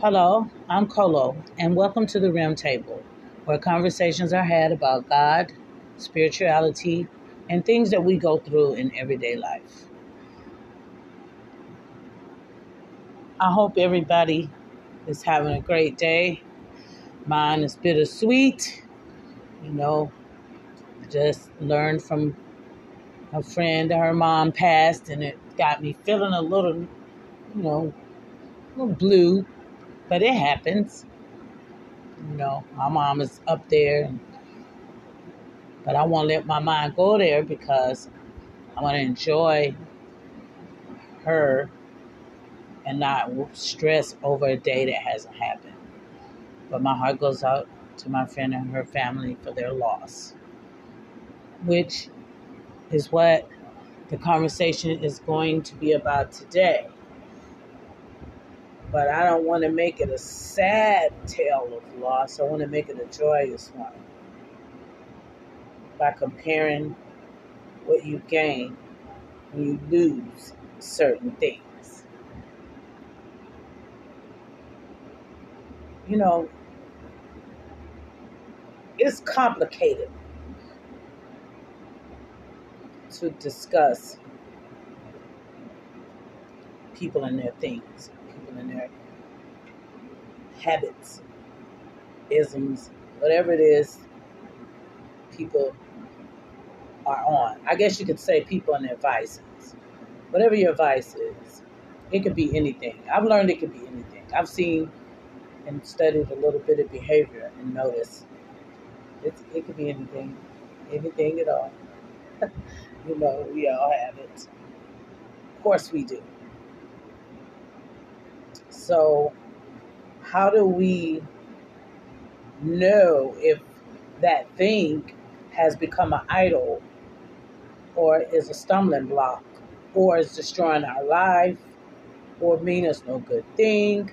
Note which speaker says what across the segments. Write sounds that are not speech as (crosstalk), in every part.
Speaker 1: Hello, I'm Colo, and welcome to the Rim Table, where conversations are had about God, spirituality, and things that we go through in everyday life. I hope everybody is having a great day. Mine is bittersweet. You know, just learned from a friend her mom passed, and it got me feeling a little, you know, a little blue but it happens. You know, my mom is up there, but I won't let my mind go there because I want to enjoy her and not stress over a day that hasn't happened. But my heart goes out to my friend and her family for their loss, which is what the conversation is going to be about today but I don't want to make it a sad tale of loss. I want to make it a joyous one by comparing what you gain when you lose certain things. You know, it's complicated to discuss people and their things their habits, isms, whatever it is people are on. I guess you could say people and their vices. Whatever your vice is, it could be anything. I've learned it could be anything. I've seen and studied a little bit of behavior and noticed it's, it could be anything, anything at all. (laughs) you know, we all have it. Of course we do. So, how do we know if that thing has become an idol or is a stumbling block or is destroying our life or mean us no good thing?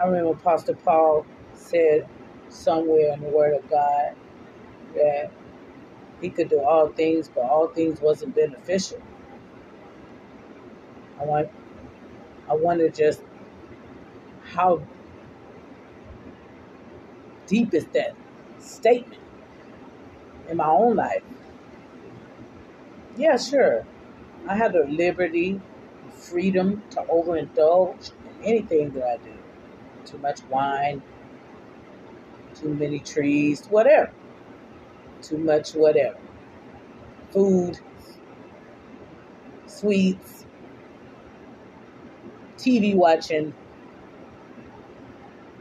Speaker 1: I remember Pastor Paul said somewhere in the Word of God that he could do all things, but all things wasn't beneficial. I want I wonder just how deep is that statement in my own life. Yeah, sure. I have the liberty, freedom to overindulge in anything that I do. Too much wine, too many trees, whatever. Too much whatever. Food, sweets, TV watching,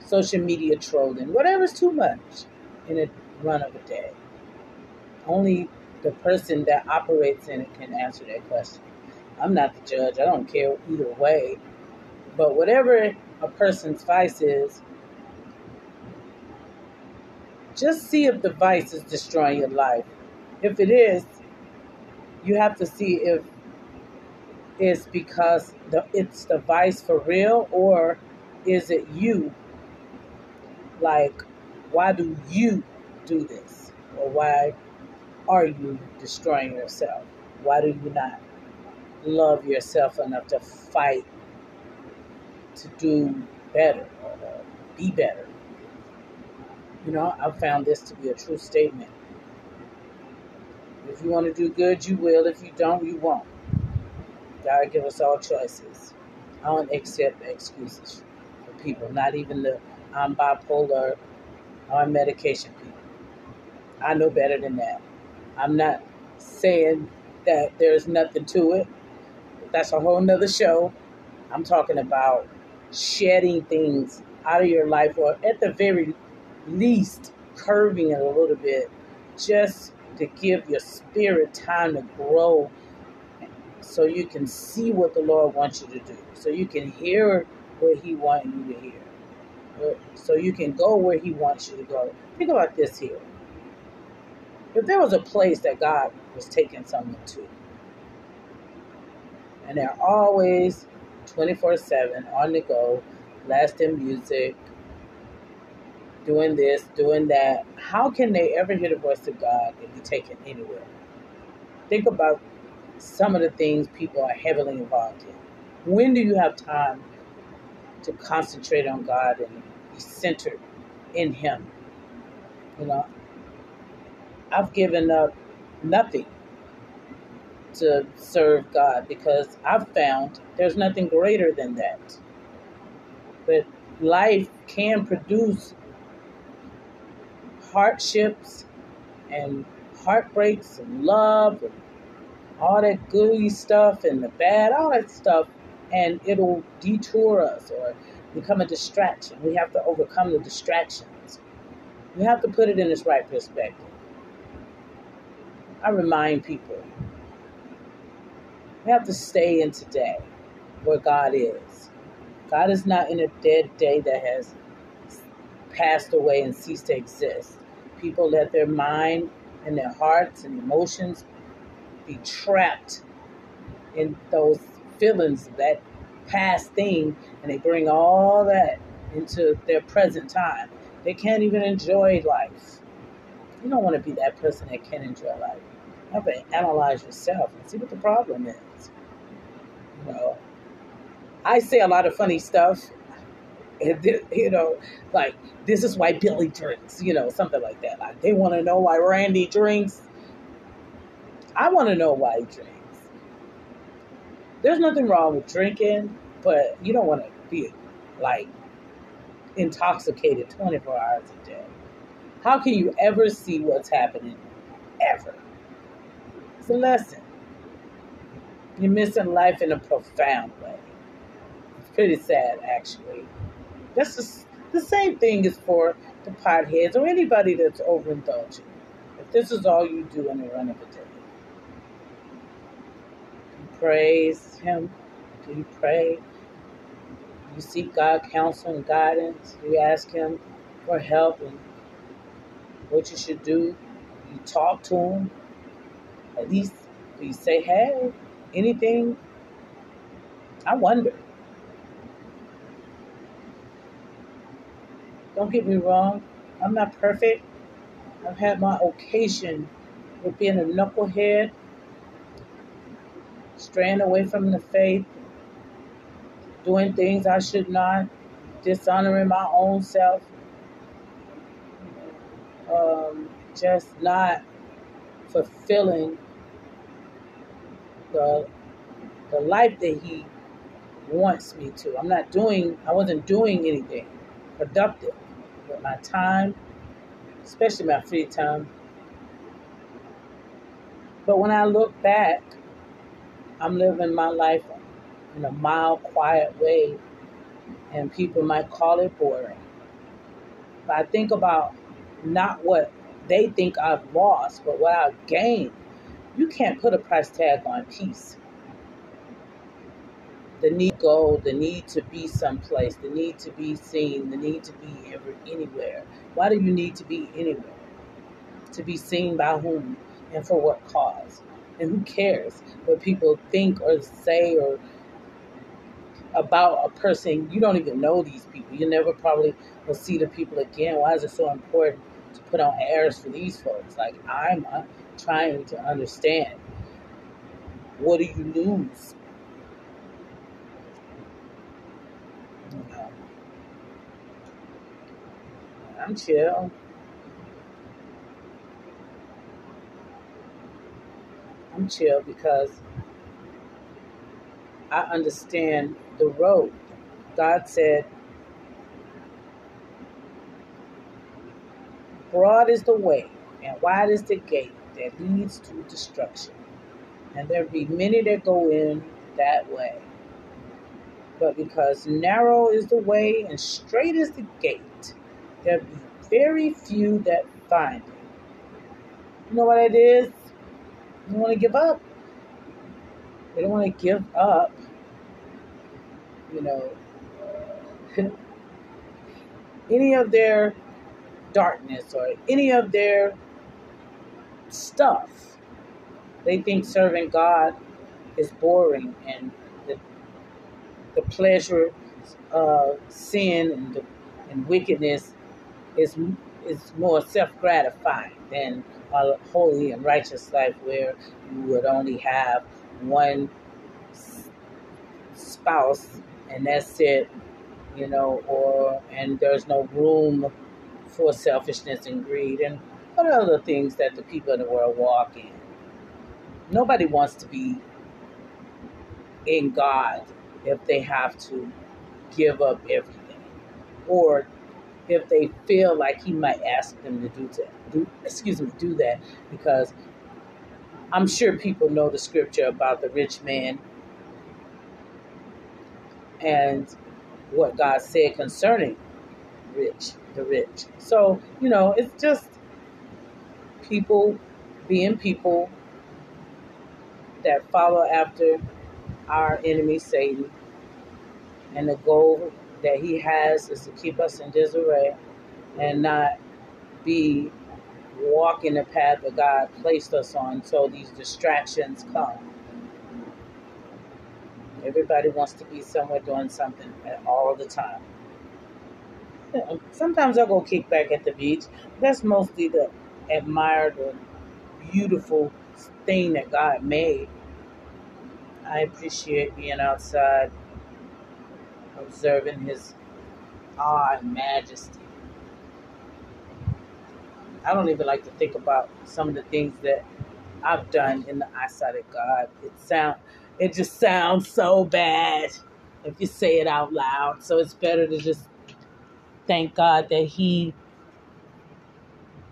Speaker 1: social media trolling, whatever's too much in a run of a day. Only the person that operates in it can answer that question. I'm not the judge. I don't care either way. But whatever a person's vice is, just see if the vice is destroying your life. If it is, you have to see if is because the, it's the vice for real, or is it you? Like, why do you do this? Or why are you destroying yourself? Why do you not love yourself enough to fight to do better or be better? You know, I found this to be a true statement. If you want to do good, you will. If you don't, you won't. God give us all choices. I don't accept excuses for people, not even the I'm bipolar on medication people. I know better than that. I'm not saying that there's nothing to it. That's a whole nother show. I'm talking about shedding things out of your life, or at the very least, curving it a little bit, just to give your spirit time to grow so you can see what the Lord wants you to do, so you can hear what He wants you to hear, uh, so you can go where He wants you to go. Think about this here. If there was a place that God was taking someone to, and they're always 24 7 on the go, blasting music, doing this, doing that, how can they ever hear the voice of God and be taken anywhere? Think about some of the things people are heavily involved in. When do you have time to concentrate on God and be centered in Him? You know, I've given up nothing to serve God because I've found there's nothing greater than that. But life can produce hardships and heartbreaks and love and all that gooey stuff and the bad, all that stuff, and it'll detour us or become a distraction. We have to overcome the distractions. We have to put it in its right perspective. I remind people we have to stay in today where God is. God is not in a dead day that has passed away and ceased to exist. People let their mind and their hearts and emotions be trapped in those feelings, that past thing, and they bring all that into their present time. They can't even enjoy life. You don't want to be that person that can't enjoy life. You have to analyze yourself and see what the problem is. You know, I say a lot of funny stuff, and you know, like this is why Billy drinks, you know, something like that. Like they want to know why Randy drinks. I want to know why he drinks. There's nothing wrong with drinking, but you don't want to be like intoxicated 24 hours a day. How can you ever see what's happening? Ever. It's a lesson. You're missing life in a profound way. It's pretty sad, actually. That's the, the same thing is for the potheads or anybody that's overindulging. If this is all you do in the run of a day, praise Him. Do you pray? You seek God counsel and guidance. You ask Him for help and what you should do. You talk to Him. At least you say, hey, anything? I wonder. Don't get me wrong, I'm not perfect. I've had my occasion with being a knucklehead, straying away from the faith, doing things I should not, dishonoring my own self, um, just not fulfilling the the life that He wants me to. I'm not doing. I wasn't doing anything productive with my time, especially my free time. But when I look back, I'm living my life in a mild, quiet way, and people might call it boring. But I think about not what they think I've lost, but what I've gained. You can't put a price tag on peace the need to go, the need to be someplace, the need to be seen, the need to be anywhere. Why do you need to be anywhere? To be seen by whom and for what cause? And who cares what people think or say or about a person? You don't even know these people. You never probably will see the people again. Why is it so important to put on airs for these folks? Like, I'm uh, trying to understand. What do you lose I'm chill. Chill because I understand the road. God said, Broad is the way, and wide is the gate that leads to destruction. And there be many that go in that way. But because narrow is the way and straight is the gate there be very few that find it. You know what it is? They don't want to give up. They don't want to give up. You know, any of their darkness or any of their stuff. They think serving God is boring and the, the pleasure of sin and, the, and wickedness is is more self gratifying than a holy and righteous life where you would only have one spouse and that's it, you know, or and there's no room for selfishness and greed and what other things that the people in the world walk in. Nobody wants to be in God if they have to give up everything or if they feel like he might ask them to do that do excuse me do that because I'm sure people know the scripture about the rich man and what God said concerning rich, the rich. So, you know, it's just people being people that follow after our enemy Satan. And the goal that he has is to keep us in disarray and not be walking the path that God placed us on so these distractions come. Everybody wants to be somewhere doing something all the time. Sometimes I'll go kick back at the beach. That's mostly to admire the beautiful thing that God made. I appreciate being outside, observing His awe and majesty. I don't even like to think about some of the things that I've done in the eyesight of God. It sound it just sounds so bad if you say it out loud. So it's better to just thank God that He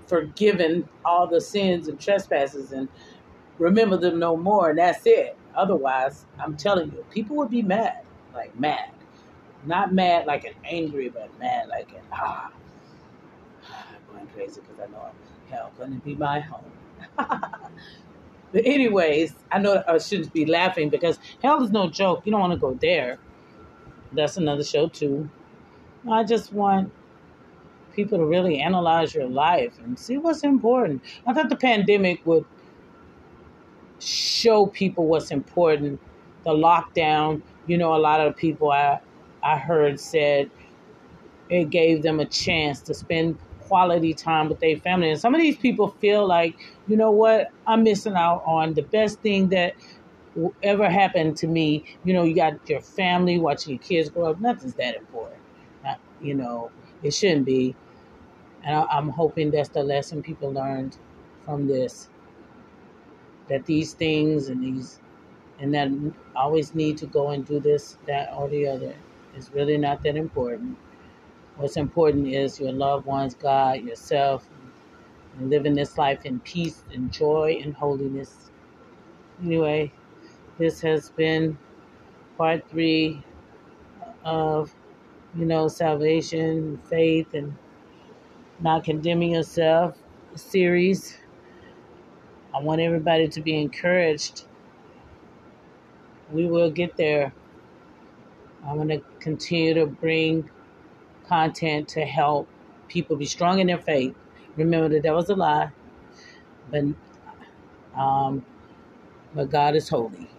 Speaker 1: forgiven all the sins and trespasses and remember them no more, and that's it. Otherwise, I'm telling you, people would be mad, like mad. Not mad like an angry, but mad like an ah. I'm going crazy because I know hell gonna be my home. (laughs) But anyways, I know I shouldn't be laughing because hell is no joke. You don't want to go there. That's another show too. I just want people to really analyze your life and see what's important. I thought the pandemic would show people what's important. The lockdown, you know, a lot of people I I heard said it gave them a chance to spend quality time with their family. And some of these people feel like, you know what, I'm missing out on the best thing that ever happened to me. You know, you got your family, watching your kids grow up. Nothing's that important. Not, you know, it shouldn't be. And I, I'm hoping that's the lesson people learned from this. That these things and these and that always need to go and do this, that, or the other is really not that important. What's important is your loved ones, God, yourself, and living this life in peace and joy and holiness. Anyway, this has been part three of, you know, salvation, faith, and not condemning yourself series. I want everybody to be encouraged. We will get there. I'm going to continue to bring content to help people be strong in their faith. Remember that was a lie, but um, but God is holy.